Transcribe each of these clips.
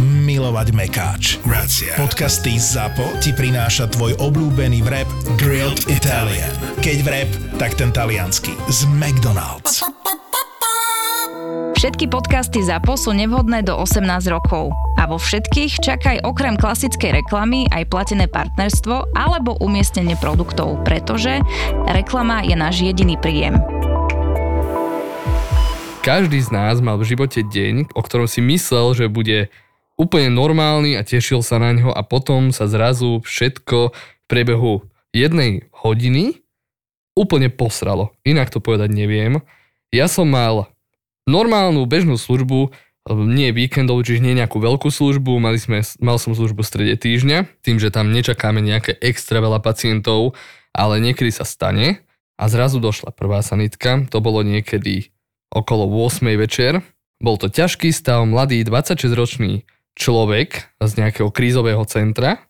milovať mekáč. Grazie. Podcasty ZAPO ti prináša tvoj obľúbený vrep Grilled Italian. Keď vrep, tak ten talianský. Z McDonald's. Všetky podcasty ZAPO sú nevhodné do 18 rokov. A vo všetkých čakaj okrem klasickej reklamy aj platené partnerstvo alebo umiestnenie produktov, pretože reklama je náš jediný príjem. Každý z nás mal v živote deň, o ktorom si myslel, že bude úplne normálny a tešil sa na ňo a potom sa zrazu všetko v priebehu jednej hodiny úplne posralo. Inak to povedať neviem. Ja som mal normálnu bežnú službu, nie víkendov, čiže nie nejakú veľkú službu, mali sme, mal som službu v strede týždňa, tým, že tam nečakáme nejaké extra veľa pacientov, ale niekedy sa stane a zrazu došla prvá sanitka, to bolo niekedy okolo 8 večer, bol to ťažký stav, mladý 26-ročný človek z nejakého krízového centra,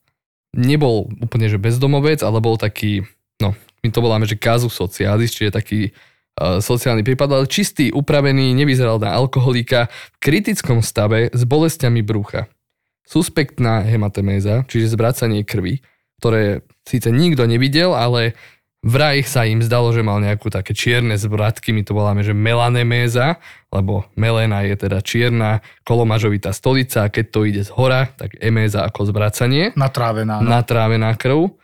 nebol úplne že bezdomovec, ale bol taký, no, my to voláme, že kazu socialis, čiže taký sociálny prípad, ale čistý, upravený, nevyzeral na alkoholíka, v kritickom stave s bolestiami brucha. Suspektná hemateméza, čiže zvracanie krvi, ktoré síce nikto nevidel, ale vraj sa im zdalo, že mal nejakú také čierne zvratky, my to voláme, že melaneméza, lebo melena je teda čierna kolomažovitá stolica a keď to ide z hora, tak eméza ako zvracanie. Natrávená. No. Natrávená krv.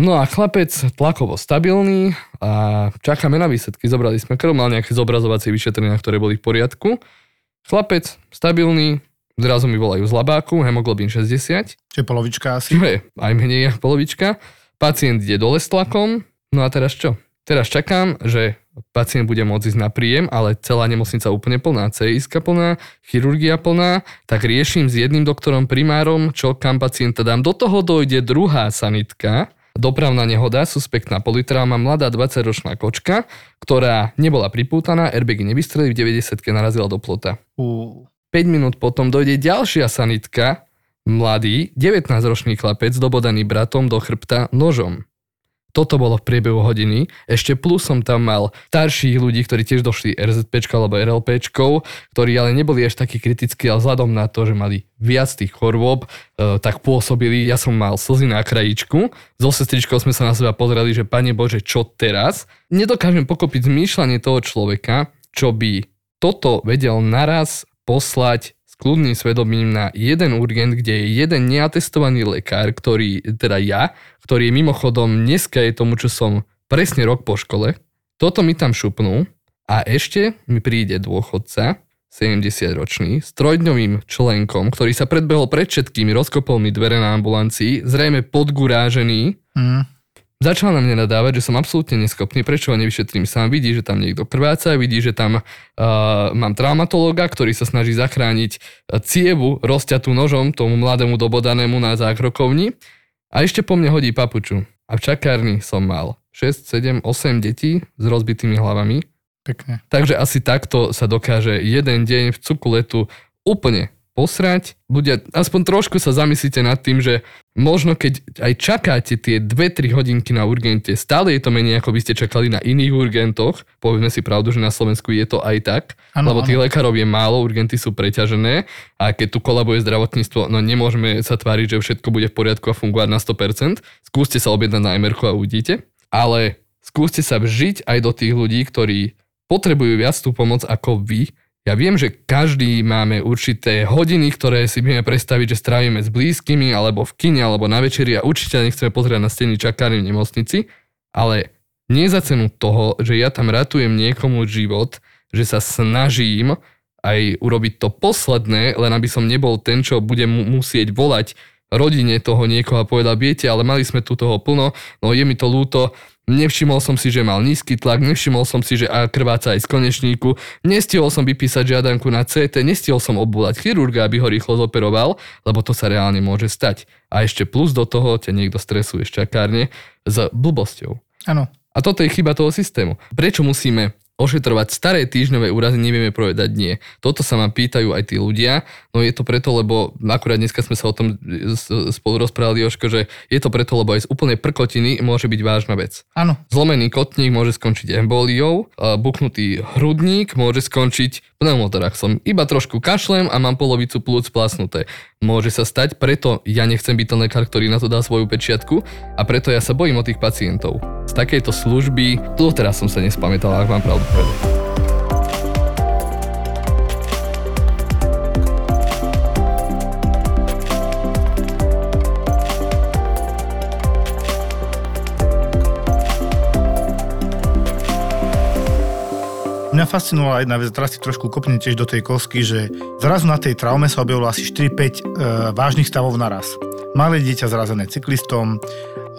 No a chlapec tlakovo stabilný a čakáme na výsledky. Zobrali sme krv, mal nejaké zobrazovacie vyšetrenia, ktoré boli v poriadku. Chlapec stabilný, zrazu mi volajú z labáku, hemoglobín 60. Čiže polovička asi? Čo je, aj menej polovička. Pacient ide dole s tlakom, no a teraz čo? Teraz čakám, že pacient bude môcť ísť na príjem, ale celá nemocnica úplne plná, CIS plná, chirurgia plná, tak riešim s jedným doktorom primárom, čo kam pacienta dám. Do toho dojde druhá sanitka, Dopravná nehoda, suspektná politrauma, mladá 20-ročná kočka, ktorá nebola pripútaná, airbagy nevystreli, v 90 narazila do plota. Uh. 5 minút potom dojde ďalšia sanitka, mladý, 19-ročný chlapec, dobodaný bratom do chrbta nožom. Toto bolo v priebehu hodiny. Ešte plus som tam mal starších ľudí, ktorí tiež došli RZP alebo RLP, ktorí ale neboli až takí kritickí, ale vzhľadom na to, že mali viac tých chorôb, e, tak pôsobili. Ja som mal slzy na krajičku. So sestričkou sme sa na seba pozreli, že pane Bože, čo teraz? Nedokážem pokopiť zmýšľanie toho človeka, čo by toto vedel naraz poslať kľudným svedomím na jeden urgent, kde je jeden neatestovaný lekár, ktorý, teda ja, ktorý je mimochodom dneska je tomu, čo som presne rok po škole. Toto mi tam šupnú a ešte mi príde dôchodca, 70-ročný, s trojdňovým členkom, ktorý sa predbehol pred všetkými, rozkopol mi dvere na ambulancii, zrejme podgurážený. Mm Začal na mňa nadávať, že som absolútne neschopný, prečo ho nevyšetrím sám. Vidí, že tam niekto krváca, vidí, že tam uh, mám traumatológa, ktorý sa snaží zachrániť cievu rozťatú nožom tomu mladému dobodanému na zákrokovni a ešte po mne hodí papuču. A v čakárni som mal 6, 7, 8 detí s rozbitými hlavami. Pekne. Takže asi takto sa dokáže jeden deň v cukuletu úplne posrať, bude, aspoň trošku sa zamyslíte nad tým, že možno keď aj čakáte tie 2-3 hodinky na urgente, stále je to menej ako by ste čakali na iných urgentoch, povieme si pravdu, že na Slovensku je to aj tak, ano, lebo tých ano. lekárov je málo, urgenty sú preťažené a keď tu kolabuje zdravotníctvo, no nemôžeme sa tváriť, že všetko bude v poriadku a fungovať na 100%. Skúste sa objednať na MR a uvidíte, ale skúste sa vžiť aj do tých ľudí, ktorí potrebujú viac tú pomoc ako vy, ja viem, že každý máme určité hodiny, ktoré si vieme predstaviť, že strávime s blízkymi, alebo v kine, alebo na večeri a určite nechceme pozrieť na steny čakárny v nemocnici, ale nie za cenu toho, že ja tam ratujem niekomu život, že sa snažím aj urobiť to posledné, len aby som nebol ten, čo bude musieť volať rodine toho niekoho a povedal, viete, ale mali sme tu toho plno, no je mi to lúto, Nevšimol som si, že mal nízky tlak, nevšimol som si, že krváca aj z konečníku, nestihol som vypísať žiadanku na CT, nestihol som obvolať chirurga, aby ho rýchlo zoperoval, lebo to sa reálne môže stať. A ešte plus do toho ťa niekto stresuje z čakárne s blbosťou. Áno. A toto je chyba toho systému. Prečo musíme ošetrovať staré týždňové úrazy, nevieme povedať nie. Toto sa ma pýtajú aj tí ľudia, no je to preto, lebo akurát dneska sme sa o tom spolu rozprávali, Joško, že je to preto, lebo aj z úplnej prkotiny môže byť vážna vec. Áno. Zlomený kotník môže skončiť emboliou, buknutý hrudník môže skončiť pneumotoraxom. Iba trošku kašlem a mám polovicu plúc plasnuté. Môže sa stať, preto ja nechcem byť ten lekár, ktorý na to dá svoju pečiatku a preto ja sa bojím o tých pacientov. Z takejto služby, to teraz som sa nespamätal, ak mám pravdu povedať. Mňa fascinovala jedna vec, teraz si trošku kopne tiež do tej kosky, že zrazu na tej traume sa objavilo asi 4-5 e, vážnych stavov naraz. Malé dieťa zrazené cyklistom,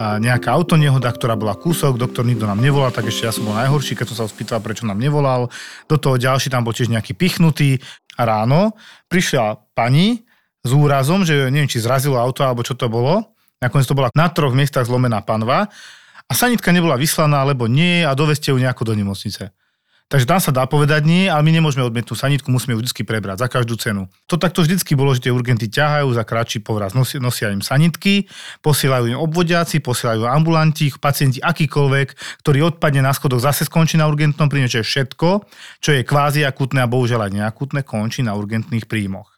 nejaká autonehoda, ktorá bola kúsok, doktor nikto nám nevolal, tak ešte ja som bol najhorší, keď som sa spýtal, prečo nám nevolal. Do toho ďalší tam bol tiež nejaký pichnutý. A ráno prišla pani s úrazom, že neviem, či zrazilo auto alebo čo to bolo. Nakoniec to bola na troch miestach zlomená panva a sanitka nebola vyslaná, alebo nie a doveste ju nejako do nemocnice. Takže tam sa dá povedať nie, ale my nemôžeme odmietnúť sanitku, musíme ju vždy prebrať za každú cenu. To takto vždycky bolo, že tie urgenty ťahajú za kratší povraz, nosia, nosia im sanitky, posielajú im obvodiaci, posielajú ambulanti, pacienti akýkoľvek, ktorý odpadne na schodoch, zase skončí na urgentnom príjme, čo je všetko, čo je kvázi akutné a bohužiaľ aj neakutné, končí na urgentných príjmoch.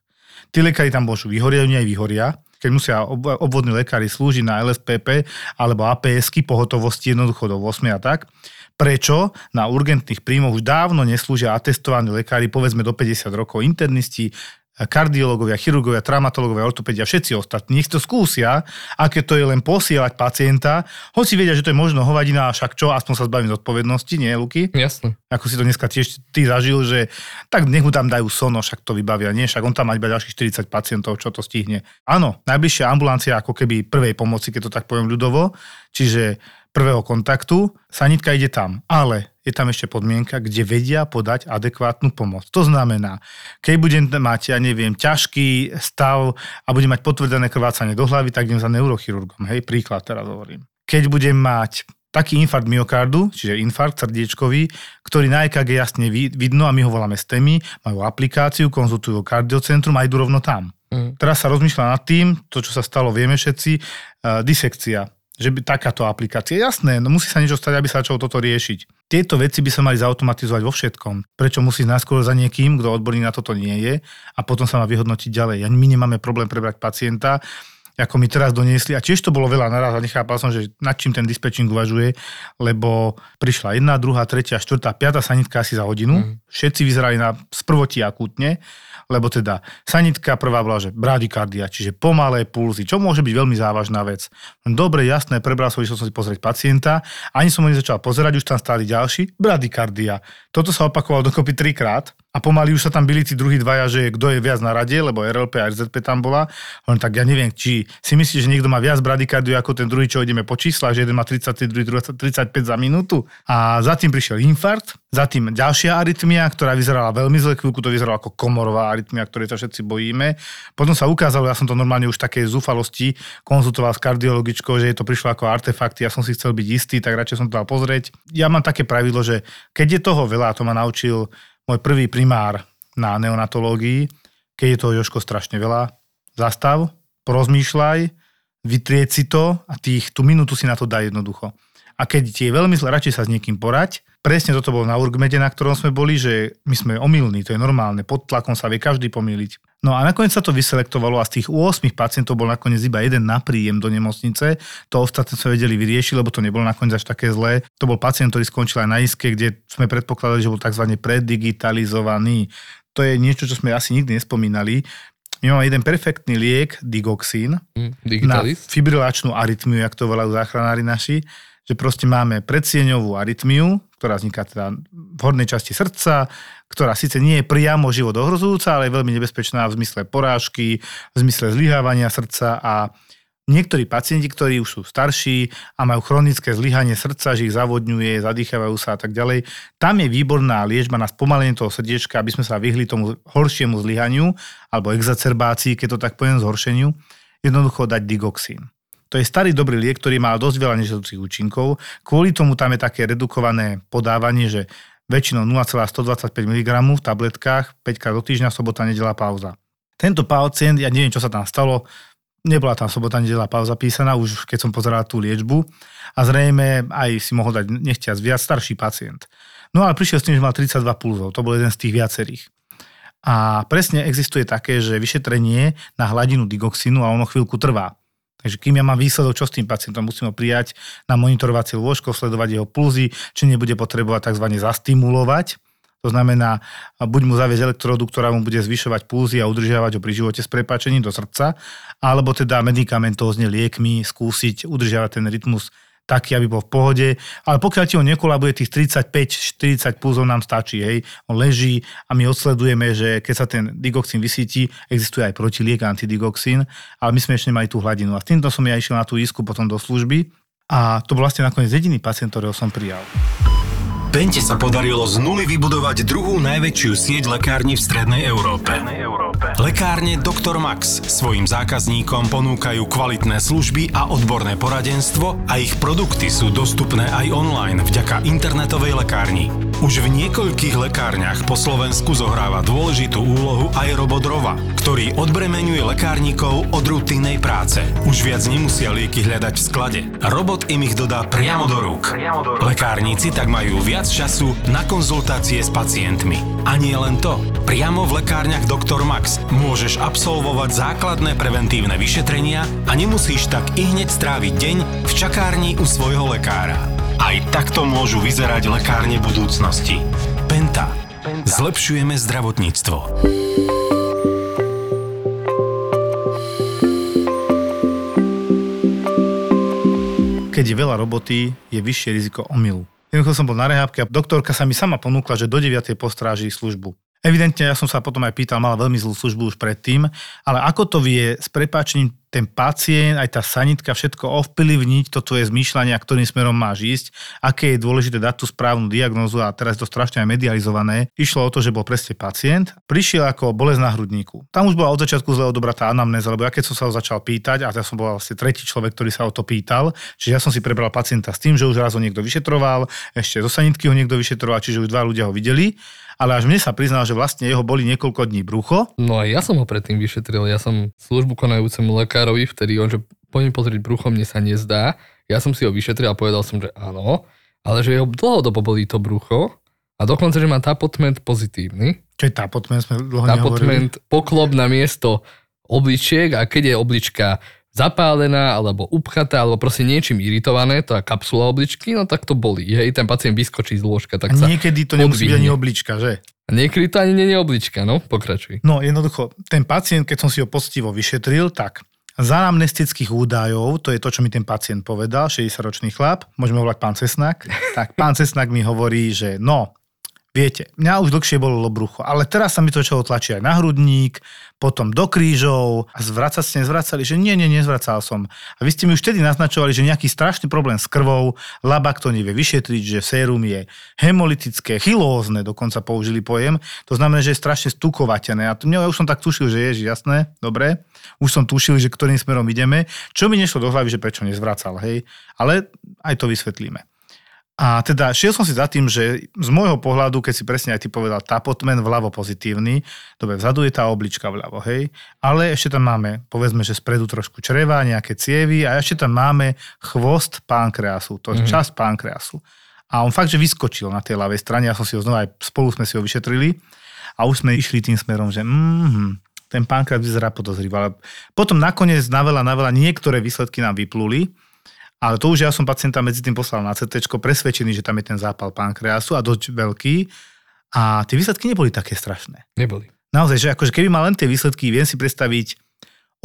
Tí lekári tam môžu vyhoriať, oni aj vyhoria, keď musia obvodní lekári slúžiť na LSPP alebo APSky, pohotovosti jednoducho do 8 a tak, prečo na urgentných príjmoch už dávno neslúžia atestovaní lekári, povedzme do 50 rokov, internisti, kardiológovia, chirurgovia, traumatológovia, ortopedia, všetci ostatní, nech to skúsia, aké to je len posielať pacienta, hoci vedia, že to je možno hovadina, a však čo, aspoň sa zbavím zodpovednosti, nie, Luky? Jasne. Ako si to dneska tiež ty zažil, že tak nech mu tam dajú sono, však to vybavia, nie, však on tam má iba ďalších 40 pacientov, čo to stihne. Áno, najbližšia ambulancia ako keby prvej pomoci, keď to tak poviem ľudovo, čiže prvého kontaktu, sanitka ide tam. Ale je tam ešte podmienka, kde vedia podať adekvátnu pomoc. To znamená, keď budem mať, ja neviem, ťažký stav a budem mať potvrdené krvácanie do hlavy, tak idem za neurochirurgom. Hej, príklad teraz hovorím. Keď budem mať taký infarkt myokardu, čiže infarkt srdiečkový, ktorý na EKG jasne vidno a my ho voláme STEMI, majú aplikáciu, konzultujú kardiocentrum a idú rovno tam. Mm. Teraz sa rozmýšľa nad tým, to čo sa stalo, vieme všetci, uh, disekcia že by takáto aplikácia. Jasné, no musí sa niečo stať, aby sa začalo toto riešiť. Tieto veci by sa mali zautomatizovať vo všetkom. Prečo musí najskôr za niekým, kto odborný na toto nie je a potom sa má vyhodnotiť ďalej. My nemáme problém prebrať pacienta, ako mi teraz doniesli. A tiež to bolo veľa naraz a nechápal som, že nad čím ten dispečing uvažuje, lebo prišla jedna, druhá, tretia, štvrtá, piata sanitka asi za hodinu. Mm. Všetci vyzerali na sprvoti akútne lebo teda sanitka prvá bola, že bradykardia, čiže pomalé pulzy, čo môže byť veľmi závažná vec. Dobre, jasné, prebral som, išiel som si pozrieť pacienta, ani som ho nezačal pozerať, už tam stáli ďalší, bradykardia. Toto sa opakovalo dokopy trikrát a pomaly už sa tam byli tí druhí dvaja, že kto je viac na rade, lebo RLP a RZP tam bola. Len tak ja neviem, či si myslíš, že niekto má viac bradykardiu ako ten druhý, čo ideme po číslach, že jeden má 30, druhý 35 za minútu. A za tým prišiel infarkt, za tým ďalšia arytmia, ktorá vyzerala veľmi zle, chvíľku to vyzeralo ako komorová arytmia, ktorej sa všetci bojíme. Potom sa ukázalo, ja som to normálne už také zúfalosti konzultoval s kardiologičkou, že je to prišlo ako artefakty, ja som si chcel byť istý, tak radšej som to dal pozrieť. Ja mám také pravidlo, že keď je toho veľa, to ma naučil môj prvý primár na neonatológii, keď je toho Joško strašne veľa, zastav, porozmýšľaj, vytrieť si to a tých, tú minútu si na to daj jednoducho. A keď ti je veľmi zle, radšej sa s niekým porať. Presne toto bolo na Urgmede, na ktorom sme boli, že my sme omylní, to je normálne, pod tlakom sa vie každý pomýliť. No a nakoniec sa to vyselektovalo a z tých 8 pacientov bol nakoniec iba jeden na príjem do nemocnice. To ostatné sa vedeli vyriešiť, lebo to nebolo nakoniec až také zlé. To bol pacient, ktorý skončil aj na iske, kde sme predpokladali, že bol tzv. predigitalizovaný. To je niečo, čo sme asi nikdy nespomínali. My máme jeden perfektný liek, digoxín, mm, na fibrilačnú arytmiu, jak to volajú záchranári naši že proste máme predsieňovú arytmiu, ktorá vzniká teda v hornej časti srdca, ktorá síce nie je priamo život ohrozujúca, ale je veľmi nebezpečná v zmysle porážky, v zmysle zlyhávania srdca a niektorí pacienti, ktorí už sú starší a majú chronické zlyhanie srdca, že ich zavodňuje, zadýchavajú sa a tak ďalej, tam je výborná liečba na spomalenie toho srdiečka, aby sme sa vyhli tomu horšiemu zlyhaniu alebo exacerbácii, keď to tak poviem, zhoršeniu, jednoducho dať digoxín. To je starý dobrý liek, ktorý má dosť veľa nežiaducich účinkov. Kvôli tomu tam je také redukované podávanie, že väčšinou 0,125 mg v tabletkách, 5 krát do týždňa, sobota, nedela, pauza. Tento pacient, ja neviem, čo sa tam stalo, nebola tam sobota, nedela, pauza písaná, už keď som pozeral tú liečbu a zrejme aj si mohol dať nechťac viac starší pacient. No ale prišiel s tým, že mal 32 pulzov, to bol jeden z tých viacerých. A presne existuje také, že vyšetrenie na hladinu digoxínu a ono chvíľku trvá. Takže kým ja mám výsledok, čo s tým pacientom, musím ho prijať na monitorovacie lôžko, sledovať jeho pulzy, či nebude potrebovať tzv. zastimulovať. To znamená, buď mu zaviesť elektrodu, ktorá mu bude zvyšovať pulzy a udržiavať ho pri živote s prepáčením do srdca, alebo teda medikamentózne liekmi skúsiť udržiavať ten rytmus taký, aby bol v pohode. Ale pokiaľ ti ho nekolabuje tých 35-40 pulzov nám stačí, hej. On leží a my odsledujeme, že keď sa ten digoxín vysíti, existuje aj protiliek antidigoxín, ale my sme ešte nemali tú hladinu. A s týmto som ja išiel na tú isku potom do služby a to bol vlastne nakoniec jediný pacient, ktorého som prijal. Pente sa podarilo z nuly vybudovať druhú najväčšiu sieť lekární v Strednej Európe. Lekárne Dr. Max svojim zákazníkom ponúkajú kvalitné služby a odborné poradenstvo a ich produkty sú dostupné aj online vďaka internetovej lekárni. Už v niekoľkých lekárniach po Slovensku zohráva dôležitú úlohu aj robot Rova, ktorý odbremenuje lekárnikov od rutinnej práce. Už viac nemusia lieky hľadať v sklade. Robot im ich dodá priamo do rúk. Lekárnici tak majú viac času na konzultácie s pacientmi. A nie len to. Priamo v lekárniach Dr. Max môžeš absolvovať základné preventívne vyšetrenia a nemusíš tak i hneď stráviť deň v čakárni u svojho lekára. Aj takto môžu vyzerať lekárne budúcnosti. Penta. Zlepšujeme zdravotníctvo. Keď je veľa roboty, je vyššie riziko omylu. Jednoducho som bol na rehábke a doktorka sa mi sama ponúkla, že do 9. postráži službu. Evidentne ja som sa potom aj pýtal, mala veľmi zlú službu už predtým, ale ako to vie s prepáčením ten pacient, aj tá sanitka, všetko ovplyvniť to tvoje zmýšľanie, ktorým smerom máš ísť, aké je dôležité dať tú správnu diagnózu a teraz je to strašne aj medializované. Išlo o to, že bol presne pacient, prišiel ako bolesť na hrudníku. Tam už bola od začiatku zle odobratá anamnéza, lebo ja keď som sa ho začal pýtať, a ja som bol vlastne tretí človek, ktorý sa o to pýtal, čiže ja som si prebral pacienta s tým, že už raz ho niekto vyšetroval, ešte zo sanitky ho niekto vyšetroval, čiže už dva ľudia ho videli ale až mne sa priznal, že vlastne jeho boli niekoľko dní brucho. No a ja som ho predtým vyšetril, ja som službu konajúcemu lekárovi, vtedy on, že poďme pozrieť brucho, mne sa nezdá. Ja som si ho vyšetril a povedal som, že áno, ale že jeho dlhodobo bolí to brucho a dokonca, že má tapotment pozitívny. Čo je tapotment, sme dlho Tapotment, poklop na miesto obličiek a keď je oblička zapálená alebo upchatá alebo proste niečím iritované, tá kapsula obličky, no tak to boli. Hej, ten pacient vyskočí z lôžka. Tak a niekedy to nemusí byť ani oblička, že? A niekedy to ani nie je oblička, no, pokračuj. No jednoducho, ten pacient, keď som si ho poctivo vyšetril, tak z anamnestických údajov, to je to, čo mi ten pacient povedal, 60-ročný chlap, môžeme volať pán Cesnak, tak pán Cesnak mi hovorí, že no, Viete, mňa už dlhšie bolo brucho, ale teraz sa mi to začalo tlačiť aj na hrudník, potom do krížov a zvracať ste nezvracali, že nie, nie, nezvracal som. A vy ste mi už vtedy naznačovali, že nejaký strašný problém s krvou, labak to nevie vyšetriť, že sérum je hemolytické, chylózne, dokonca použili pojem, to znamená, že je strašne stukovatené. A to, ja už som tak tušil, že je, že jasné, dobre, už som tušil, že ktorým smerom ideme, čo mi nešlo do hlavy, že prečo nezvracal, hej, ale aj to vysvetlíme. A teda šiel som si za tým, že z môjho pohľadu, keď si presne aj ty povedal, tapotmen vľavo pozitívny, dobre, vzadu je tá oblička vľavo, hej, ale ešte tam máme, povedzme, že spredu trošku čreva, nejaké cievy a ešte tam máme chvost pankreasu, to je mm-hmm. časť pankreasu. A on fakt, že vyskočil na tej ľavej strane, ja som si ho znova aj spolu sme si ho vyšetrili a už sme išli tým smerom, že mm, ten pankreas vyzerá podozrivo. Ale potom nakoniec na veľa, na veľa niektoré výsledky nám vypluli, ale to už ja som pacienta medzi tým poslal na CT, presvedčený, že tam je ten zápal pankreasu a dosť veľký. A tie výsledky neboli také strašné. Neboli. Naozaj, že akože keby mal len tie výsledky, viem si predstaviť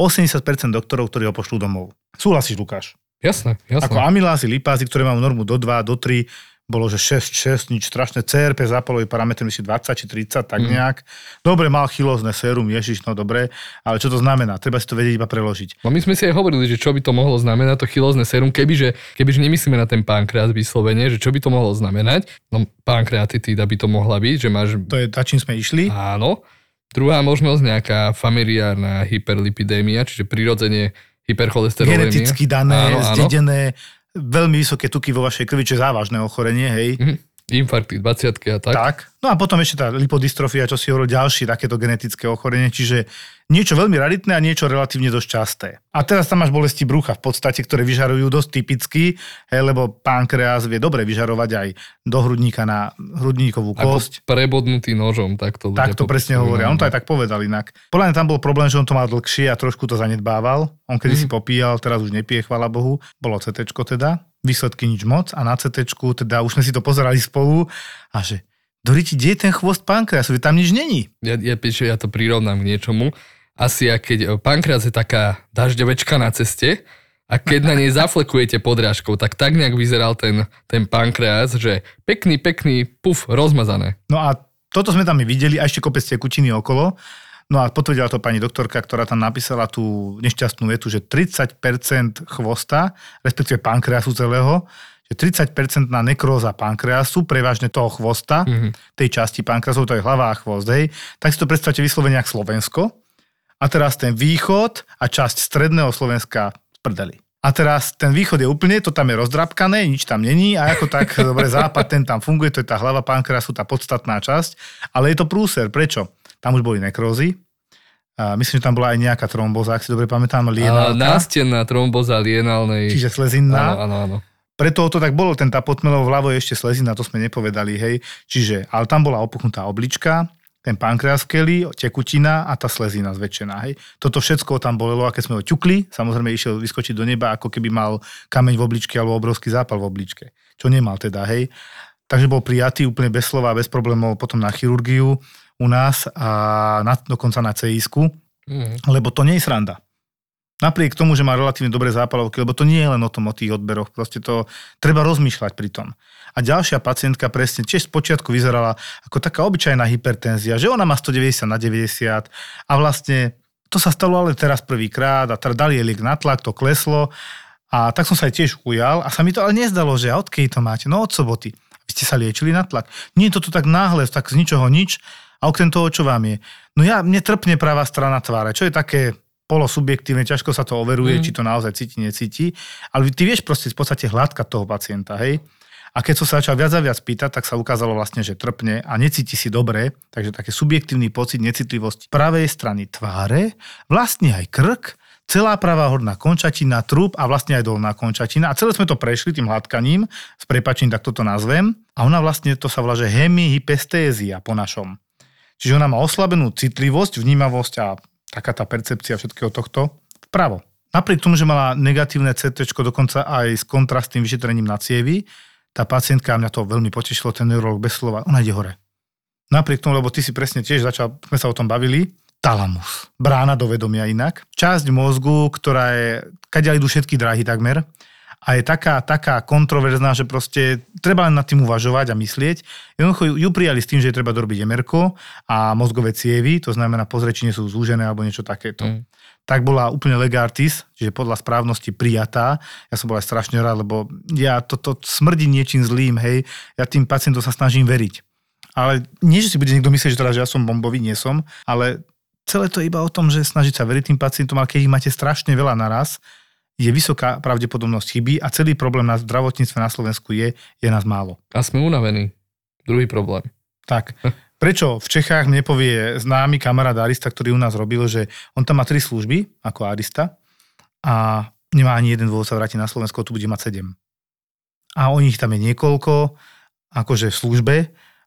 80% doktorov, ktorí ho pošlú domov. Súhlasíš, Lukáš? Jasné, jasné. Ako amylázy, lipázy, ktoré mám normu do 2, do 3, bolo, že 6, 6, nič strašné. CRP zápalový parametr myslím 20 či 30, tak mm. nejak. Dobre, mal chylózne sérum, ježiš, no dobre, ale čo to znamená? Treba si to vedieť iba preložiť. No my sme si aj hovorili, že čo by to mohlo znamenať, to chylózne sérum, kebyže, kebyže nemyslíme na ten pankreas vyslovene, že čo by to mohlo znamenať. No pankreatitída by to mohla byť, že máš... To je tá, čím sme išli. Áno. Druhá možnosť, nejaká familiárna hyperlipidémia, čiže prirodzene hypercholesterolémia. geneticky dané, Áno, áno. zdedené, veľmi vysoké tuky vo vašej krvi, čo je závažné ochorenie, hej. Mhm. Infarkty, 20 a tak. Tak. No a potom ešte tá lipodistrofia, čo si hovoril, ďalšie takéto genetické ochorenie, čiže niečo veľmi raritné a niečo relatívne dosť časté. A teraz tam máš bolesti brucha v podstate, ktoré vyžarujú dosť typicky, hej, lebo pankreas vie dobre vyžarovať aj do hrudníka na hrudníkovú kosť. Ako prebodnutý nožom, tak to ľudia Tak to presne hovoria. On to aj tak povedal inak. Podľa mňa tam bol problém, že on to mal dlhšie a trošku to zanedbával. On kedy si Mhm. popíjal, teraz už nepije, chvala Bohu. Bolo CT teda, výsledky nič moc a na CT teda už sme si to pozerali spolu a že Doriti, kde je ten chvost pankreasu? Tam nič není. Ja, ja, ja to prirovnám k niečomu. Asi ak keď e, pankreas je taká dažďovečka na ceste a keď na nej zaflekujete podrážkou, tak tak nejak vyzeral ten, ten pankreas, že pekný, pekný, puf, rozmazané. No a toto sme tam i videli a ešte kopec tekutiny okolo. No a potvrdila to pani doktorka, ktorá tam napísala tú nešťastnú vetu, že 30% chvosta, respektíve pankreasu celého, že 30% na nekróza pankreasu, prevažne toho chvosta, Mhm. tej časti pankreasu, to je hlava a chvost, hej, tak si to predstavte vyslovene ako Slovensko. A teraz ten východ a časť stredného Slovenska prdeli. A teraz ten východ je úplne, to tam je rozdrapkané, nič tam není a ako tak dobre západ, ten tam funguje, to je tá hlava pankreasu, tá podstatná časť, ale je to prúser. Prečo? Tam už boli nekrózy, a myslím, že tam bola aj nejaká tromboza, ak si dobre pamätám, lienálka, nástenná tromboza lienálnej. čiže slezinná. Áno, áno, áno. Preto to tak bolo, ten tá potmelov vľavo je ešte slezina, to sme nepovedali, hej. Čiže, ale tam bola opuchnutá oblička, ten pankreas keli, tekutina a tá slezina zväčšená, hej. Toto všetko tam bolelo a keď sme ho ťukli, samozrejme išiel vyskočiť do neba, ako keby mal kameň v obličke alebo obrovský zápal v obličke, čo nemal teda, hej. Takže bol prijatý úplne bez slova, bez problémov potom na chirurgiu u nás a na, dokonca na CISku, Mhm. lebo to nie je sranda. Napriek tomu, že má relatívne dobré zápalovky, lebo to nie je len o tom, o tých odberoch, proste to treba rozmýšľať pri tom. A ďalšia pacientka presne tiež z počiatku vyzerala ako taká obyčajná hypertenzia, že ona má 190 na 90 a vlastne to sa stalo ale teraz prvýkrát a teda dali jej liek na tlak, to kleslo a tak som sa aj tiež ujal a sa mi to ale nezdalo, že a odkedy to máte? No od soboty. Vy ste sa liečili na tlak. Nie je to tu tak náhle, tak z ničoho nič a okrem toho, čo vám je. No ja, mne trpne pravá strana tváre, čo je také polosubjektívne, ťažko sa to overuje, Mm. či to naozaj cíti, necíti, ale ty vieš proste v podstate hľadkať toho pacienta, hej. A keď som sa začal viac a viac pýtať, tak sa ukázalo vlastne, že trpne a necíti si dobre, takže taký subjektívny pocit necitlivosti pravej strany tváre, vlastne aj krk, celá pravá horná končatina, trup a vlastne aj dolná končatina. A celé sme to prešli tým hladkaním, s prepačením, tak toto nazvem. A ona vlastne, to sa volá, že hemihypestézia po našom. Čiže ona má oslabenú citlivosť, vnímavosť a taká tá percepcia všetkého tohto vpravo. Napriek tomu, že mala negatívne CT, dokonca aj s kontrastným vyšetrením na cievy, tá pacientka, mňa to veľmi potešilo, ten neurolog bez slova, ona ide hore. Napriek tomu, lebo ty si presne tiež začal, sme sa o tom bavili, talamus, brána do vedomia inak. Časť mozgu, ktorá je, kadeľ idú všetky dráhy takmer, a je taká, taká kontroverzná, že proste treba len nad tým uvažovať a myslieť. Jednoducho ju, prijali s tým, že je treba dorobiť emerko a mozgové cievy, to znamená pozrečine sú zúžené alebo niečo takéto. Mm. Tak bola úplne legartis, čiže podľa správnosti prijatá. Ja som bol aj strašne rád, lebo ja toto to smrdí niečím zlým, hej. Ja tým pacientom sa snažím veriť. Ale nie, že si bude niekto myslieť, že, teda, že ja som bombový, nie som, ale celé to je iba o tom, že snažiť sa veriť tým pacientom, ale keď ich máte strašne veľa naraz, je vysoká pravdepodobnosť chyby a celý problém na zdravotníctve na Slovensku je, je nás málo. A sme unavení. Druhý problém. Tak. Prečo v Čechách mne povie známy kamarát Arista, ktorý u nás robil, že on tam má tri služby ako Arista a nemá ani jeden dôvod sa vrátiť na Slovensko, tu bude mať sedem. A o nich tam je niekoľko, akože v službe,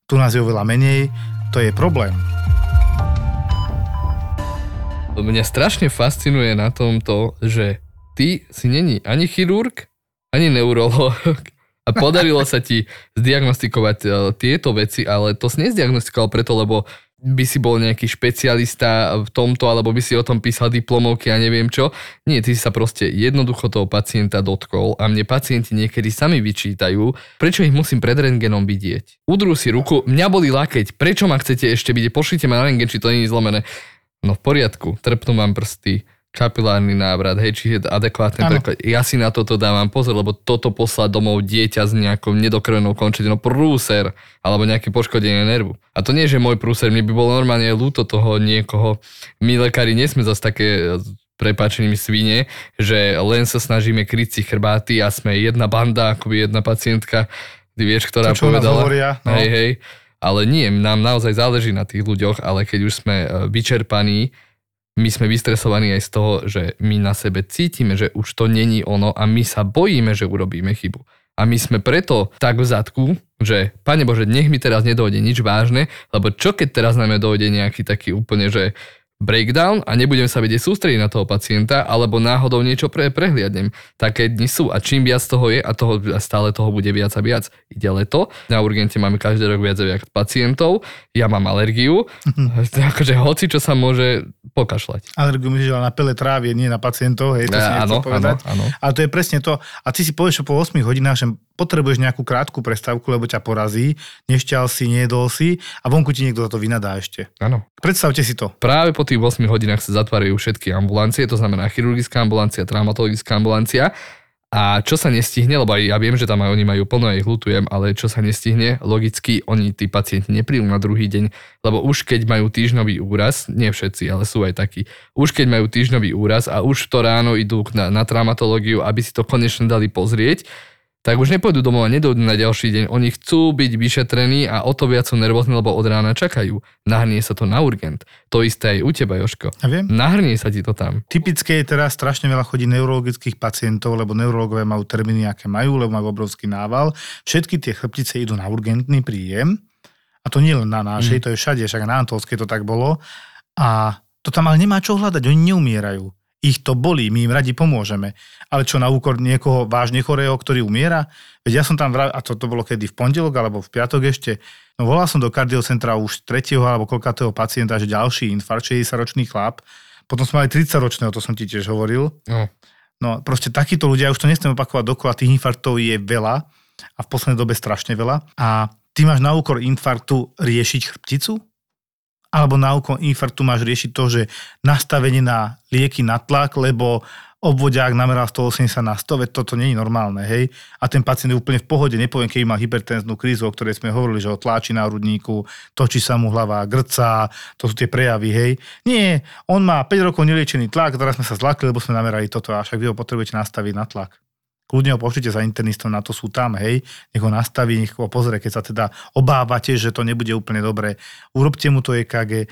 tu nás je oveľa menej, to je problém. Mňa strašne fascinuje na tomto, že ty si není ani chirurg, ani neurolog a podarilo sa ti zdiagnostikovať e, tieto veci, ale to si nezdiagnostikoval preto, lebo by si bol nejaký špecialista v tomto, alebo by si o tom písal diplomovky a neviem čo. Nie, ty si sa proste jednoducho toho pacienta dotkol a mne pacienti niekedy sami vyčítajú, prečo ich musím pred rentgenom vidieť. Udrú si ruku, mňa boli lakeť, prečo ma chcete ešte vidieť, pošlite ma na rentgen, či to nie je zlomené. No v poriadku, trpnú mám prsty, kapilárny návrat, hej, či je adekvátne Áno. preklad. Ja si na toto dávam pozor, lebo toto poslať domov dieťa s nejakou nedokrvenou končetinou, prúser, alebo nejaké poškodenie nervu. A to nie, že môj prúser, mne by bolo normálne ľúto toho niekoho. My lekári nie sme zase také prepáčením svine, že len sa snažíme kryť si chrbáty a sme jedna banda, akoby jedna pacientka, ty vieš, ktorá To, čo povedala. hovoria, no. Hej, hej. Ale nie, nám naozaj záleží na tých ľuďoch, ale keď už sme e, vyčerpaní, my sme vystresovaní aj z toho, že my na sebe cítime, že už to není ono a my sa bojíme, že urobíme chybu. A my sme preto tak v zadku, že Pane Bože, nech mi teraz nedojde nič vážne, lebo čo keď teraz nám dojde nejaký taký úplne, že breakdown a nebudem sa vedieť sústrediť na toho pacienta, alebo náhodou niečo pre, prehliadnem. Také dni sú a čím viac toho je a toho, a stále toho bude viac a viac. Ide leto, na urgente máme každý rok viac a viac pacientov, ja mám alergiu, akože hoci čo sa môže pokašľať. Alergiu myslíš na pele trávie, nie na pacientov, hej, to si Á, nechcel áno, áno, áno. Ale to je presne to. A ty si povieš, že po 8 hodinách, že potrebuješ nejakú krátku prestávku, lebo ťa porazí, nešťal si, nejedol si a vonku ti niekto za to vynadá ešte. Áno. Predstavte si to. Práve po tých 8 hodinách sa zatvárajú všetky ambulancie, to znamená chirurgická ambulancia, traumatologická ambulancia. A čo sa nestihne, lebo aj ja viem, že tam aj oni majú plno, aj ich ale čo sa nestihne, logicky oni, tí pacienti neprídu na druhý deň, lebo už keď majú týždňový úraz, nie všetci, ale sú aj takí, už keď majú týždňový úraz a už to ráno idú na, na traumatológiu, aby si to konečne dali pozrieť, tak už nepôjdu domov a nedojdu na ďalší deň. Oni chcú byť vyšetrení a o to viac sú nervózni, lebo od rána čakajú. Nahrnie sa to na urgent. To isté aj u teba, Joško. Ja viem. Nahrnie sa ti to tam. Typické je teraz strašne veľa chodí neurologických pacientov, lebo neurologové majú termíny, aké majú, lebo majú obrovský nával. Všetky tie chrbtice idú na urgentný príjem. A to nie len na našej, mm. to je všade, však na Antolskej to tak bolo. A to tam ale nemá čo hľadať, oni neumierajú. Ich to bolí, my im radi pomôžeme. Ale čo na úkor niekoho vážne chorého, ktorý umiera? Veď ja som tam, a to, to bolo kedy v pondelok alebo v piatok ešte, no volal som do kardiocentra už tretieho alebo koľkatého pacienta, že ďalší infarkt, 60-ročný chlap. Potom sme mali 30-ročného, to som ti tiež hovoril. No. No proste takíto ľudia, už to nechcem opakovať dokola, tých infarktov je veľa a v poslednej dobe strašne veľa. A ty máš na úkor infarktu riešiť chrbticu? Alebo na úkor infarktu máš riešiť to, že nastavenie na lieky na tlak, lebo obvodiak nameral 180 na 100, veď toto nie je normálne, hej. A ten pacient je úplne v pohode, nepoviem, keď má hypertenznú krízu, o ktorej sme hovorili, že ho tláči na hrudníku, točí sa mu hlava, grca, to sú tie prejavy, hej. Nie, on má 5 rokov neliečený tlak, teraz sme sa zlakli, lebo sme namerali toto, a však vy ho potrebujete nastaviť na tlak. Kľudne ho pošlite za internistom, na to sú tam, hej, nech ho nastaví, nech ho pozrie, keď sa teda obávate, že to nebude úplne dobré. Urobte mu to EKG,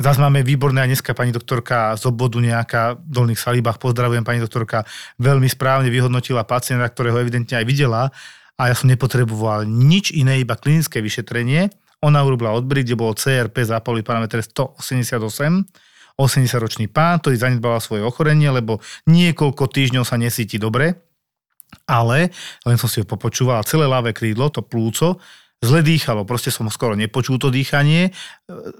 Zas máme výborné aj dneska pani doktorka z obvodu nejaká v Dolných Salibách, pozdravujem pani doktorka, veľmi správne vyhodnotila pacienta, ktorého evidentne aj videla a ja som nepotreboval nič iné, iba klinické vyšetrenie. Ona urobila odbry, kde bolo CRP zápalový parameter 188, 80-ročný pán, ktorý zanedbal svoje ochorenie, lebo niekoľko týždňov sa nesíti dobre, ale len som si ho popočúval, celé ľavé krídlo, to plúco, zle dýchalo, proste som skoro nepočul to dýchanie, e,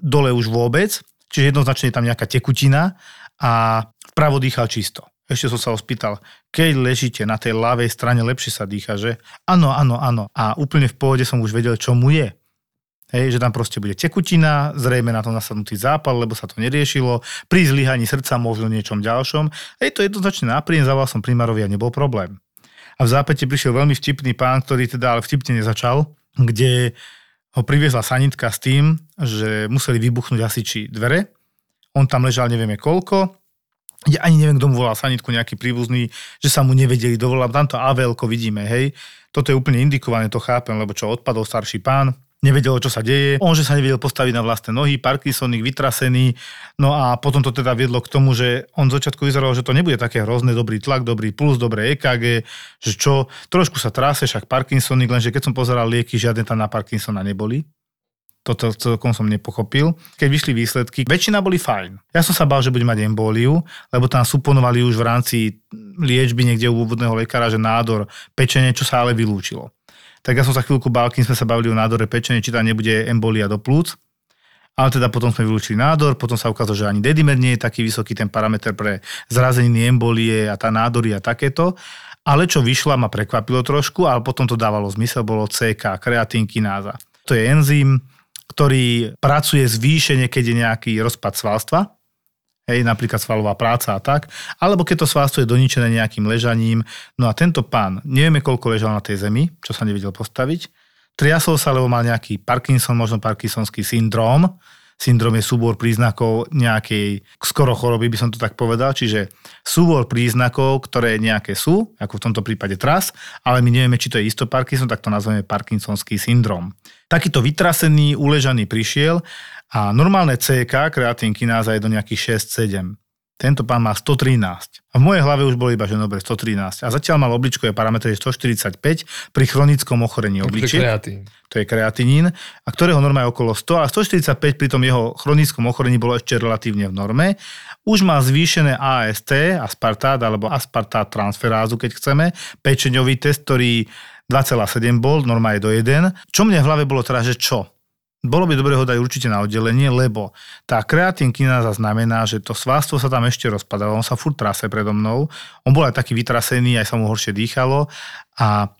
dole už vôbec, čiže jednoznačne je tam nejaká tekutina a vpravo dýchal čisto. Ešte som sa ho spýtal, keď ležíte na tej ľavej strane, lepšie sa dýcha, že? Áno, áno, áno. A úplne v pohode som už vedel, čo mu je. Hej, že tam proste bude tekutina, zrejme na to nasadnutý zápal, lebo sa to neriešilo. Pri zlyhaní srdca možno niečom ďalšom. Hej, to jednoznačne nápríjem, zavolal som primárovi a nebol problém. A v zápäte prišiel veľmi vtipný pán, ktorý teda ale vtipne nezačal, kde ho priviezla sanitka s tým, že museli vybuchnúť hasiči dvere. On tam ležal nevieme koľko. Ja ani neviem, kto mu volal sanitku, nejaký príbuzný, že sa mu nevedeli dovolať. Tamto avel vidíme, hej. Toto je úplne indikované, to chápem, lebo čo odpadol starší pán, nevedel, čo sa deje. On, že sa nevedel postaviť na vlastné nohy, Parkinsonik vytrasený. No a potom to teda viedlo k tomu, že on začiatku vyzeral, že to nebude také hrozné, dobrý tlak, dobrý puls, dobré EKG, že čo, trošku sa tráse, však Parkinsonik, lenže keď som pozeral lieky, žiadne tam na Parkinsona neboli. Toto celkom som nepochopil. Keď vyšli výsledky, väčšina boli fajn. Ja som sa bál, že bude mať embóliu, lebo tam suponovali už v rámci liečby niekde u úvodného lekára, že nádor pečenie, čo sa ale vylúčilo tak ja som sa chvíľku bál, kým sme sa bavili o nádore pečenie, či tam nebude embolia do plúc. Ale teda potom sme vylúčili nádor, potom sa ukázalo, že ani dedimer nie je taký vysoký ten parameter pre zrazeniny embolie a tá nádory a takéto. Ale čo vyšla ma prekvapilo trošku, ale potom to dávalo zmysel, bolo CK, kreatinkináza. To je enzym, ktorý pracuje zvýšene, keď je nejaký rozpad svalstva, hej, napríklad svalová práca a tak, alebo keď to svalstvo je doničené nejakým ležaním. No a tento pán, nevieme koľko ležal na tej zemi, čo sa nevedel postaviť, triasol sa, lebo mal nejaký Parkinson, možno Parkinsonský syndrom, Syndrom je súbor príznakov nejakej skoro choroby, by som to tak povedal, čiže súbor príznakov, ktoré nejaké sú, ako v tomto prípade tras, ale my nevieme, či to je isto Parkinson, tak to nazveme Parkinsonský syndrom. Takýto vytrasený, uležaný prišiel a normálne CK, kreatín kináza je do nejakých 6-7. Tento pán má 113. A v mojej hlave už bolo iba, že dobre, 113. A zatiaľ mal obličkové parametre 145 pri chronickom ochorení obličiek. To je kreatinín, a ktorého norma je okolo 100 a 145 pri tom jeho chronickom ochorení bolo ešte relatívne v norme. Už má zvýšené AST, aspartát alebo aspartát transferázu, keď chceme, pečeňový test, ktorý 2,7 bol, norma je do 1. Čo mne v hlave bolo teda, že čo? Bolo by dobre ho dať určite na oddelenie, lebo tá kreatín kináza znamená, že to svalstvo sa tam ešte rozpadalo, on sa furt trase predo mnou, on bol aj taký vytrasený, aj sa mu horšie dýchalo a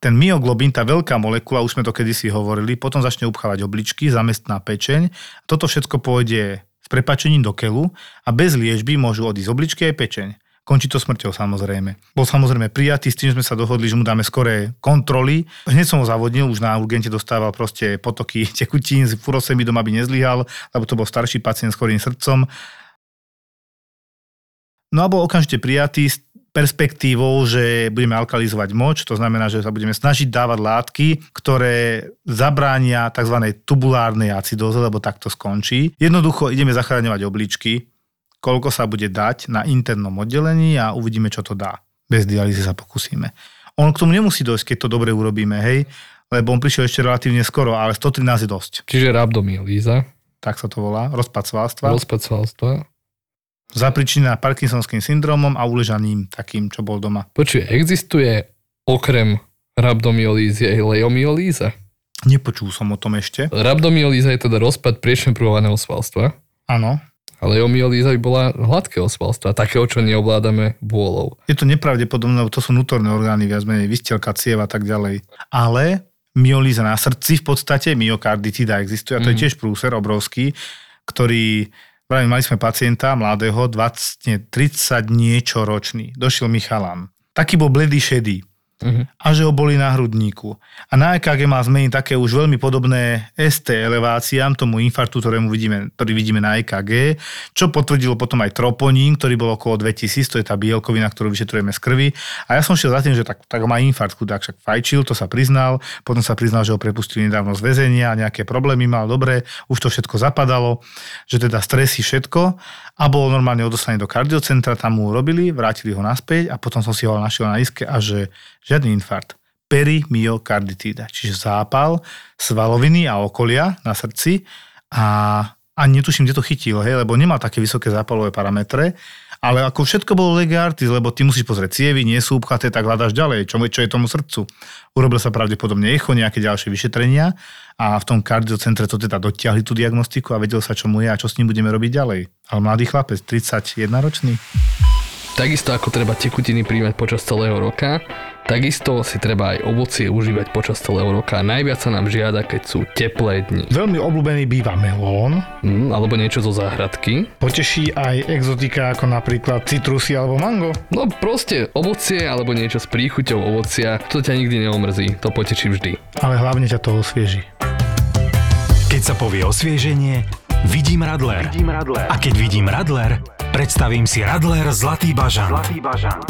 ten myoglobín, tá veľká molekula, už sme to kedysi hovorili, potom začne upchávať obličky, zamestná pečeň. Toto všetko pôjde s prepačením do kelu a bez liežby môžu odísť obličky aj pečeň. Končí to smrťou samozrejme. Bol samozrejme prijatý, s tým sme sa dohodli, že mu dáme skoré kontroly. Hneď som ho zavodnil, už na urgente dostával proste potoky tekutín z furosemidom, aby nezlyhal, lebo to bol starší pacient s chorým srdcom. No a bol okamžite prijatý s perspektívou, že budeme alkalizovať moč, to znamená, že sa budeme snažiť dávať látky, ktoré zabránia tzv. tubulárnej acidóze, lebo takto skončí. Jednoducho ideme zachráňovať obličky, koľko sa bude dať na internom oddelení a uvidíme, čo to dá. Bez dialýzy sa pokúsime. On k tomu nemusí dojsť, keď to dobre urobíme, hej, lebo on prišiel ešte relatívne skoro, ale 113 je dosť. Čiže rabdomyolíza, Tak sa to volá, rozpad svalstva. rozpad svalstva. Zapričinená Parkinsonským syndromom a uležaním takým, čo bol doma. Počuj, existuje okrem rabdomyolízy aj leomyolíza? Nepočul som o tom ešte. Rabdomyolíza je teda rozpad priešemprovaného svalstva. Áno. A leomyolíza by bola hladkého svalstva, takého, čo neovládame vôľou. Je to nepravdepodobné, to sú vnútorné orgány, viac menej vystelka, cieva a tak ďalej. Ale myolíza na srdci v podstate, myokarditida existuje a to je Mhm. tiež prúser obrovský, ktorý, mali sme pacienta mladého, 20, 30 niečo ročný, došiel Michalan. Taký bol bledý šedý Mhm. a že ho boli na hrudníku. A na EKG má zmeniť také už veľmi podobné ST eleváciám, tomu infarktu, ktorému vidíme, ktorý vidíme na EKG, čo potvrdilo potom aj troponín, ktorý bol okolo 2000, to je tá bielkovina, ktorú vyšetrujeme z krvi. A ja som šiel za tým, že tak, tak má infarkt, chudák však fajčil, to sa priznal, potom sa priznal, že ho prepustili nedávno z väzenia, nejaké problémy mal, dobre, už to všetko zapadalo, že teda stresy všetko a bol normálne odoslaný do kardiocentra, tam mu urobili, vrátili ho naspäť a potom som si ho našiel na iske a že žiadny infarkt. Perimyokarditída, čiže zápal svaloviny a okolia na srdci a, a netuším, kde to chytil, hej, lebo nemá také vysoké zápalové parametre, ale ako všetko bolo lege artis, lebo ty musíš pozrieť cievy, nie sú upchaté, tak hľadaš ďalej, čo, čo je tomu srdcu. Urobil sa pravdepodobne echo, nejaké ďalšie vyšetrenia a v tom kardiocentre to teda dotiahli tú diagnostiku a vedel sa, čo mu je a čo s ním budeme robiť ďalej. Ale mladý chlapec, 31 ročný. Takisto ako treba tekutiny príjmať počas celého roka, takisto si treba aj ovocie užívať počas celého roka. Najviac sa nám žiada, keď sú teplé dni. Veľmi obľúbený býva melón, Mm, alebo niečo zo záhradky. poteší aj exotika ako napríklad citrusy alebo mango. No proste ovocie alebo niečo s príchuťou ovocia, to ťa nikdy neomrzí, to poteší vždy. Ale hlavne ťa to osvieži. Keď sa povie osvieženie, vidím Radler. Vidím Radler. A keď vidím Radler, predstavím si Radler Zlatý bažant. Zlatý bažant.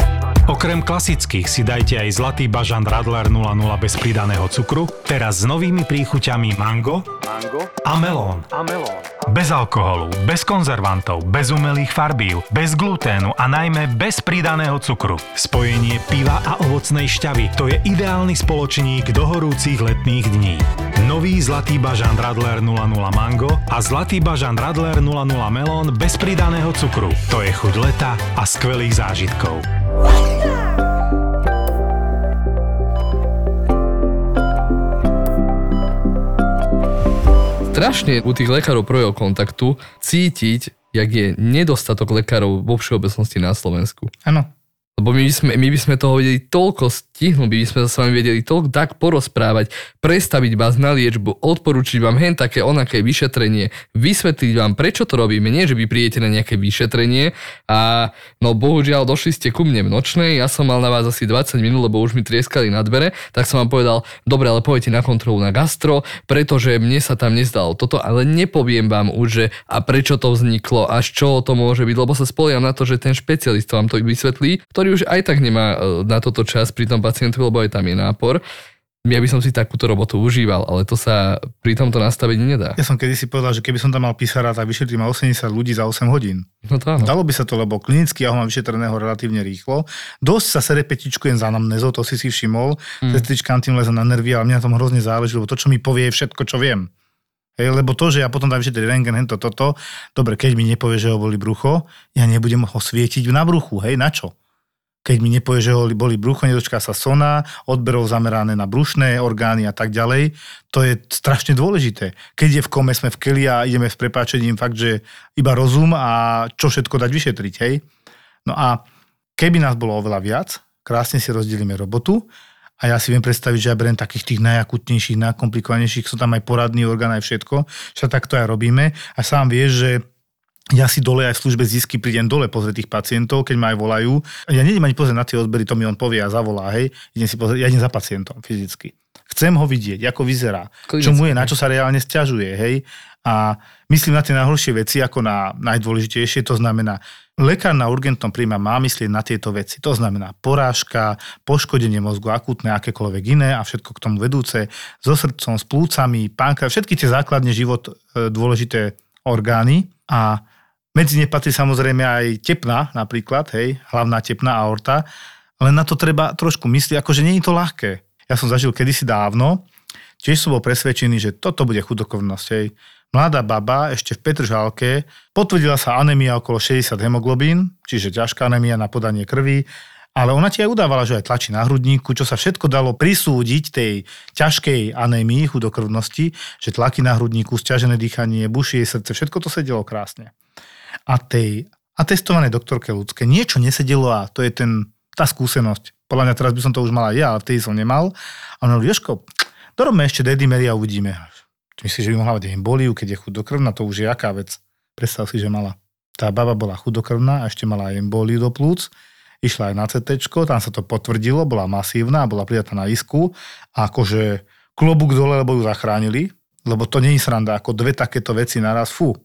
Okrem klasických si dajte aj Zlatý bažant Radler 00 bez pridaného cukru, teraz s novými príchuťami mango, mango a melón. A melón. Bez alkoholu, bez konzervantov, bez umelých farbív, bez gluténu a najmä bez pridaného cukru. Spojenie piva a ovocnej šťavy to je ideálny spoločník do horúcich letných dní. Nový Zlatý bažant Radler 00 Mango a Zlatý bažant Radler 00 Melón bez pridaného cukru. To je chuť leta a skvelých zážitkov. Strašne u tých lekárov prvého kontaktu cítiť, jak je nedostatok lekárov vo všeobecnosti na Slovensku. Áno. Lebo my by sme, my by sme toho vedeli toľko stihnúť, by sme sa s vami vedeli toľko tak porozprávať, prestaviť vás na liečbu, odporučiť vám hen také onaké vyšetrenie, vysvetliť vám, prečo to robíme, nie že vy príjete na nejaké vyšetrenie a no bohužiaľ došli ste ku mne v nočnej, ja som mal na vás asi 20 minút, lebo už mi trieskali na dvere, tak som vám povedal, dobre, ale pojďte na kontrolu na gastro, pretože mne sa tam nezdalo toto, ale nepoviem vám už, že a prečo to vzniklo, až čo to môže byť, lebo sa spoliam na to, že ten špecialista vám to vysvetlí, ktorý už aj tak nemá e, na toto čas pri tom pacientovi, lebo aj tam je nápor. Ja by som si takúto robotu užíval, ale to sa pri tomto nastavení nedá. Ja som kedy si povedal, že keby som tam mal písara, tak vyšetrím ma 80 ľudí za 8 hodín. No to áno. Dalo by sa to, lebo klinicky ja ho mám vyšetreného relatívne rýchlo. Dosť sa sere petičkujem za anamnézou, to si si všimol. Mm. Sestrička tým leze na nervy, ale mňa na tom hrozne záleží, lebo to, čo mi povie, je všetko, čo viem. Hej, lebo to, že ja potom tam vyšetriť rengen, hento, toto, dobre, keď mi nepovie, že ho boli brucho, ja nebudem ho svietiť na bruchu, hej, na čo? Keď mi nepovie, že ho boli brucho, nedočká sa sona, odberov zamerané na brušné orgány a tak ďalej. To je strašne dôležité. Keď je v kome, sme v keli a ideme s prepáčením fakt, že iba rozum a čo všetko dať vyšetriť, hej. No a keby nás bolo oveľa viac, krásne si rozdelíme robotu a ja si viem predstaviť, že ja beriem takých tých najakutnejších, najkomplikovanejších, sú tam aj poradný orgán, aj všetko, že takto aj robíme a sám vieš, že ja si dole aj v službe zisky prídem dole pozrieť tých pacientov, keď ma aj volajú. Ja nejdem ani pozrieť na tie odbery, to mi on povie a zavolá, hej. Idem si pozrieť, ja idem za pacientom fyzicky. Chcem ho vidieť, ako vyzerá, Klinicky. čo mu je, na čo sa reálne stiažuje, hej. A myslím na tie najhoršie veci ako na najdôležitejšie, to znamená, lekár na urgentnom príjme má myslieť na tieto veci. To znamená porážka, poškodenie mozgu, akútne, akékoľvek iné a všetko k tomu vedúce, so srdcom, s plúcami, pánka, všetky tie základne život e, dôležité orgány a medzi ne patrí samozrejme aj tepna napríklad, hej, hlavná tepná aorta, ale na to treba trošku myslieť, akože nie je to ľahké. Ja som zažil kedysi dávno, tiež som bol presvedčený, že toto bude chudokovnosť, hej. Mladá baba ešte v Petržálke, potvrdila sa anémia okolo 60 hemoglobín, čiže ťažká anémia na podanie krvi, ale ona ti aj udávala, že aj tlačí na hrudníku, čo sa všetko dalo prisúdiť tej ťažkej anémii, chudokrvnosti, že tlaky na hrudníku, stiažené dýchanie, bušie srdce, všetko to sedelo krásne a tej atestovanej doktorke ľudské niečo nesedelo a to je ten, tá skúsenosť. Podľa mňa teraz by som to už mala ja, ale vtedy som nemal. A ona hovorí, Jožko, dorobme ešte dedimery a uvidíme. Myslíš, že by mohla mať emboliu, keď je chudokrvná, to už je aká vec. Predstav si, že mala. Tá baba bola chudokrvná a ešte mala aj emboliu do plúc. Išla aj na CT, tam sa to potvrdilo, bola masívna, bola prijatá na isku a akože klobúk dole, lebo ju zachránili, lebo to je sranda, ako dve takéto veci naraz, fú,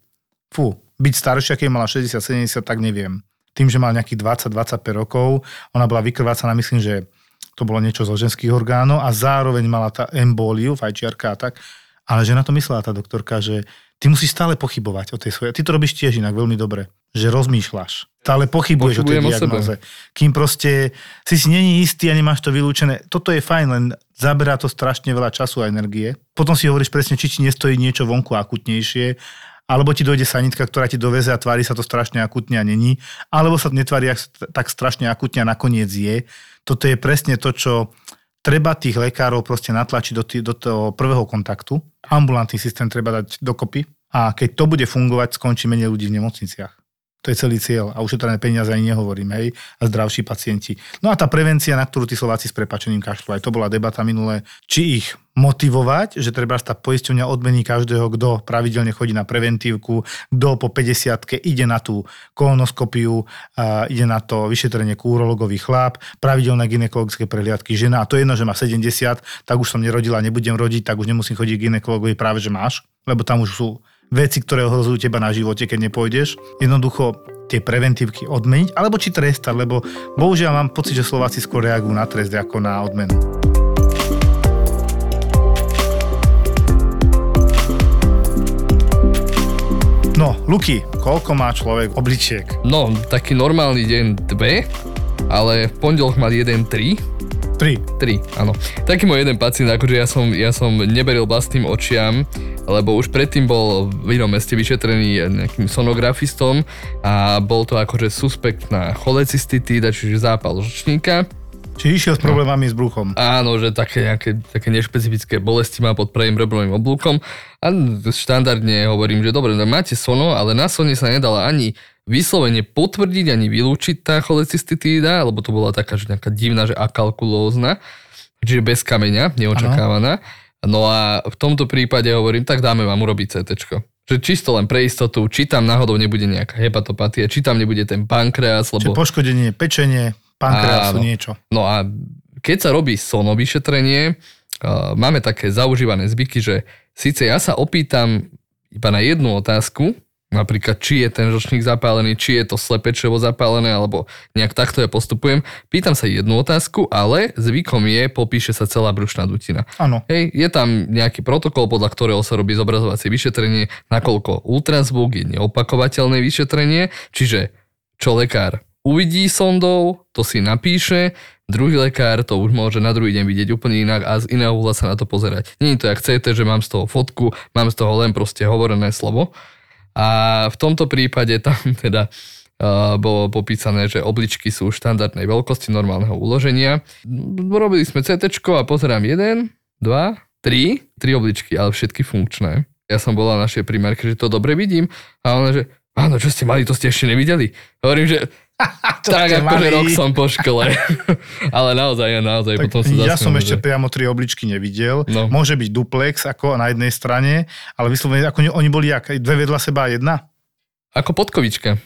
fú, byť staršia, keď mala 60-70, tak neviem. Tým, že mala nejakých 20-25 rokov, ona bola vykrvácaná, myslím, že to bolo niečo zo ženských orgánov a zároveň mala tá emboliu, fajčiarka a tak. Ale že na to myslela tá doktorka, že ty musíš stále pochybovať o tej svojej. Ty to robíš tiež inak veľmi dobre, že rozmýšľaš. Stále pochybuješ Pochybujem o tej diagnoze. Kým proste si si není istý a nemáš to vylúčené. Toto je fajn, len zaberá to strašne veľa času a energie. Potom si hovoríš presne, či ti nestojí niečo vonku akutnejšie alebo ti dojde sanitka, ktorá ti doveze a tvári sa to strašne akutne a není, alebo sa netvári tak strašne akutne a nakoniec je. Toto je presne to, čo treba tých lekárov proste natlačiť do, tý, do toho prvého kontaktu. Ambulantný systém treba dať dokopy a keď to bude fungovať, skončí menej ľudí v nemocniciach. To je celý cieľ. A ušetrené peniaze ani nehovorím, hej, a zdravší pacienti. No a tá prevencia, na ktorú tí Slováci s prepačením kašľú, aj to bola debata minulé, či ich motivovať, že treba tá poisťovňa odmení každého, kto pravidelne chodí na preventívku, kto po 50 ide na tú kolonoskopiu, ide na to vyšetrenie kúrologový chlap, pravidelné ginekologické prehliadky žena. A to je jedno, že má 70, tak už som nerodila, nebudem rodiť, tak už nemusím chodiť k ginekologovi, práve že máš, lebo tam už sú veci, ktoré ohrozujú teba na živote, keď nepôjdeš. Jednoducho tie preventívky odmeniť, alebo či trestať, lebo bohužiaľ mám pocit, že Slováci skôr reagujú na trest ako na odmenu. No, Luky, koľko má človek obličiek? No, taký normálny deň dve, ale v pondelok mal jeden tri, 3. 3, áno. Taký môj jeden pacient, akože ja som, ja som neberil vlastným očiam, lebo už predtým bol v inom meste vyšetrený nejakým sonografistom a bol to akože suspekt na cholecystitida, čiže zápal žlčníka. Čiže išiel s problémami s bruchom. Áno, že také nejaké také nešpecifické bolesti má pod pravým rebrovým oblúkom. A štandardne hovorím, že dobre, no máte sono, ale na sone sa nedala ani vyslovene potvrdiť, ani vylúčiť tá cholecystitída, lebo to bola taká, že nejaká divná, že akalkulózna, čiže bez kameňa, neočakávaná. No a v tomto prípade hovorím, tak dáme vám urobiť CT. Že čisto len pre istotu, či tam náhodou nebude nejaká hepatopatia, či tam nebude ten pankreas, Čiže lebo... poškodenie pečenie, pankreasu, Áno. niečo. No a keď sa robí sono vyšetrenie, uh, máme také zaužívané zvyky, že síce ja sa opýtam iba na jednu otázku, napríklad či je ten žlčník zapálený, či je to slepečevo zapálené, alebo nejak takto ja postupujem. Pýtam sa jednu otázku, ale zvykom je, popíše sa celá brušná dutina. Áno. Hej, je tam nejaký protokol, podľa ktorého sa robí zobrazovacie vyšetrenie, nakoľko ultrazvuk je neopakovateľné vyšetrenie, čiže čo lekár uvidí sondou, to si napíše, druhý lekár to už môže na druhý deň vidieť úplne inak a z iného uhla sa na to pozerať. Nie je to jak CT, že mám z toho fotku, mám z toho len proste hovorené slovo. A v tomto prípade tam teda bolo popísané, že obličky sú štandardnej veľkosti normálneho uloženia. Robili sme CT a pozerám 1, 2, 3, 3 obličky, ale všetky funkčné. Ja som bola na našej primárke, že to dobre vidím a ona, že áno, čo ste mali, to ste ešte nevideli. Hovorím, že tak akože rok som po škole. ale naozaj, naozaj, Tak potom sa ja som ešte priamo tri obličky nevidel. No. Môže byť duplex ako na jednej strane, ale vyslovene, ako oni- boli jak, dve vedľa seba a jedna? Ako podkovička.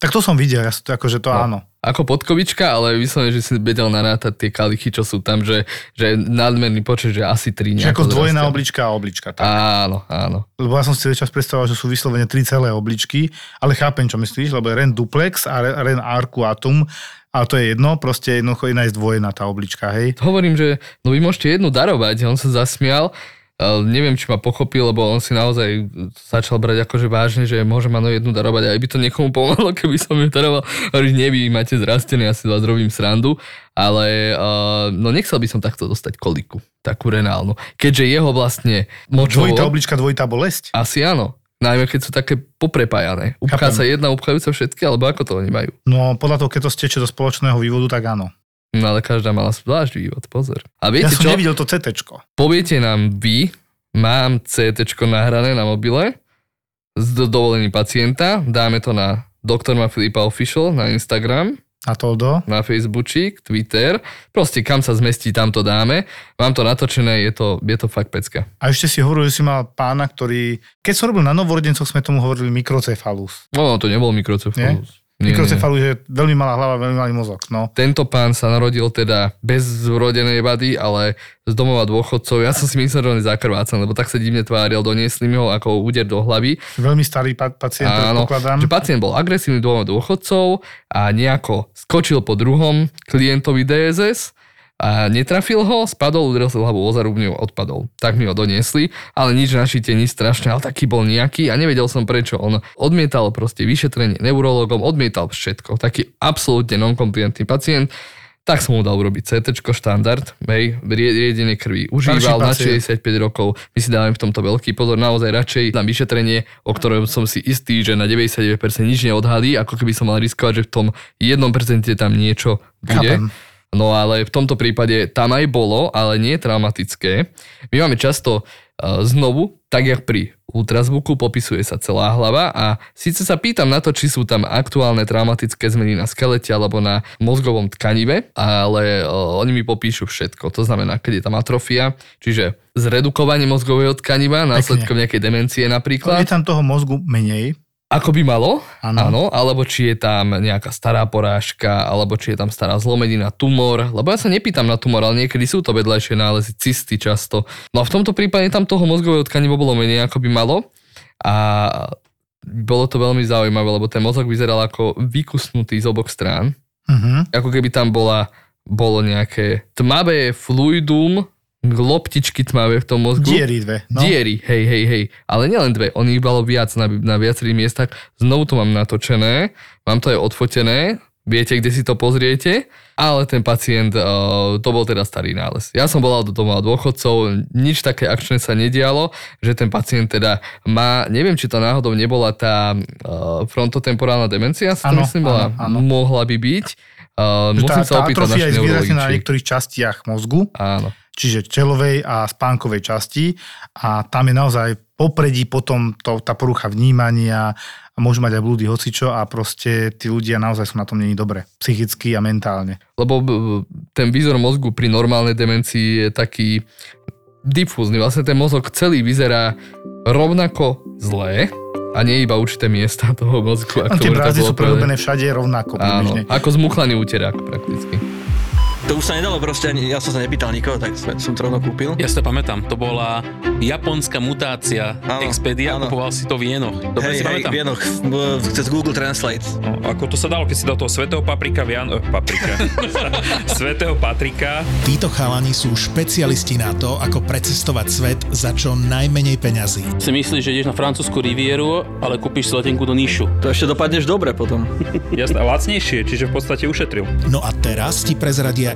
Tak to som videl, ja, akože to No. áno. Ako podkovička, ale vyslovene, že si vedel narátať tie kalichy, čo sú tam, že, že nadmerný počet, že asi tri Čiže ako zdvojená zrastia. oblička a oblička. Tak. Áno, áno. Lebo ja som si čas predstavoval, že sú vyslovene tri celé obličky, ale chápem, čo myslíš, lebo je Ren duplex a Re- Ren arcuatum, ale to je jedno, proste jednoducho iná je zdvojená tá oblička, hej. Hovorím, že no vy môžete jednu darovať, on sa zasmial, ale neviem, či ma pochopil, lebo on si naozaj začal brať akože vážne, že môže ma no jednu darovať, aj by to niekomu pomohlo, keby som ju daroval. Hovorí, nie, vy máte zrastené, ja si vás robím srandu, ale uh, no nechcel by som takto dostať koliku, takú renálnu. Keďže jeho vlastne močovo... Dvojitá oblička, dvojitá bolesť. Asi áno. Najmä keď sú také poprepájané. Upchá Chápem. sa jedna, upchajú sa všetky, alebo ako to oni majú. No podľa toho, keď to steče do spoločného vývodu, tak áno. No ale každá mala zvlášť vývod, pozor. A Ja viete som čo? nevidel to CT. Poviete nám vy, mám CT nahrané na mobile s do- dovolením pacienta, dáme to na Dr. Ma Filipa Official na Instagram, A to do? na Facebookčík, Twitter, proste kam sa zmestí, tam to dáme. Mám to natočené, je to, je to fakt pecka. A ešte si hovoril, že si mal pána, ktorý... Keď som robil na novorodencoch, sme tomu hovorili mikrocefalus. No, to nebol mikrocefalus. Nie, nie. Mikrocefalus je veľmi malá hlava, veľmi malý mozog. No. Tento pán sa narodil teda bez vrodenej vady, ale z domova dôchodcov. Ja som si myslel, že on je zakrvácan, lebo tak sa divne tváril, doniesli mi ho ako úder do hlavy. Veľmi starý pa- pacient, Áno, že pacient bol agresívny domova dôchodcov a nejako skočil po druhom klientovi DSS a netrafil ho, spadol, udrel sa hlavu o zarubňu, odpadol. Tak mi ho doniesli, ale nič našite, nič strašné, ale taký bol nejaký a nevedel som prečo. On odmietal proste vyšetrenie neurologom, odmietal všetko. Taký absolútne non-komplientný pacient. Tak som mu dal urobiť CT štandard, hej, rie- riedenie krvi. Užíval na pacient. 65 rokov. My si dávame v tomto veľký pozor. Naozaj radšej dám vyšetrenie, o ktorom som si istý, že na 99% nič neodhalí, ako keby som mal riskovať, že v tom 1% tam niečo bude. Chápem. No ale v tomto prípade tam aj bolo, ale nie je traumatické. My máme často uh, znovu, tak jak pri ultrazvuku, popisuje sa celá hlava a síce sa pýtam na to, či sú tam aktuálne traumatické zmeny na skelete alebo na mozgovom tkanive, ale uh, oni mi popíšu všetko. To znamená, keď je tam atrofia, čiže zredukovanie mozgového tkaniva, následkom nejakej demencie napríklad. Je tam toho mozgu menej. Ako by malo, Áno. áno, alebo či je tam nejaká stará porážka, alebo či je tam stará zlomenina, tumor, lebo ja sa nepýtam na tumor, ale niekedy sú to vedľajšie nálezy, cysty často. No a v tomto prípade tam toho mozgového tkaniva bolo menej, ako by malo a bolo to veľmi zaujímavé, lebo ten mozog vyzeral ako vykusnutý z obok strán, Uh-huh. ako keby tam bola, bolo nejaké tmavé fluidum, loptičky tmavé v tom mozgu. Diery dve. No. Diery, hej, hej, hej. Ale nielen dve, oni ich bolo viac na, na viacerých miestach. Znovu to mám natočené, mám to aj odfotené, viete, kde si to pozriete, ale ten pacient, uh, to bol teda starý nález. Ja som volal do domova dôchodcov, nič také akčné sa nedialo, že ten pacient teda má, neviem, či to náhodou nebola tá uh, frontotemporálna demencia, si to Áno, myslím bola, áno, áno. mohla by byť, Uh, musím tá, sa tá opýtať atrofia je zvýraznená na niektorých častiach mozgu, Áno. Čiže čelovej a spánkovej časti a tam je naozaj popredí potom to, tá porucha vnímania a môžu mať aj blúdy hocičo a proste tí ľudia naozaj sú na tom není dobre, psychicky a mentálne. Lebo b- ten výzor mozgu pri normálnej demencii je taký difúzny. Vlastne ten mozog celý vyzerá rovnako zlé a nie iba určité miesta toho mozgu. Ak tie bolo sú prerobené všade rovnako Áno, približne. ako zmuchlaný úterák prakticky. To už sa nedalo proste ani, ja som sa nepýtal nikoho, tak som som to rovno kúpil. Ja si to pamätám, to bola japonská mutácia Áno, Expedia, áno. kupoval si to v jenoch. Dobre Hej, si hej, pamätám. V- cez Google Translate. No, ako to sa dalo, keď si dal toho svetého paprika, Vian... eh, paprika. svetého Patrika. Títo chalani sú špecialisti na to, ako precestovať svet za čo najmenej peňazí. Si myslíš, že ideš na francúzsku rivieru, ale kúpiš si letenku do Níšu. To ešte dopadneš dobre potom. Jasné, lacnejšie, čiže v podstate ušetril. No a teraz ti prezradia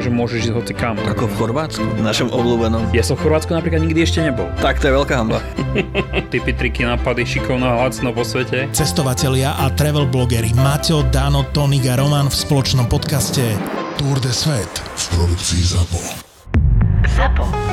takže môžeš ísť hoci kam. Ako v Chorvátsku, v našom obľúbenom. Ja som v Chorvátsku napríklad nikdy ešte nebol. Tak to je veľká hamba. Typy, triky, nápady, šikovno a lacno po svete. Cestovatelia a travel blogeri Maťo, Dano, Tonik a Roman v spoločnom podcaste Tour de Svet v produkcii ZAPO. ZAPO.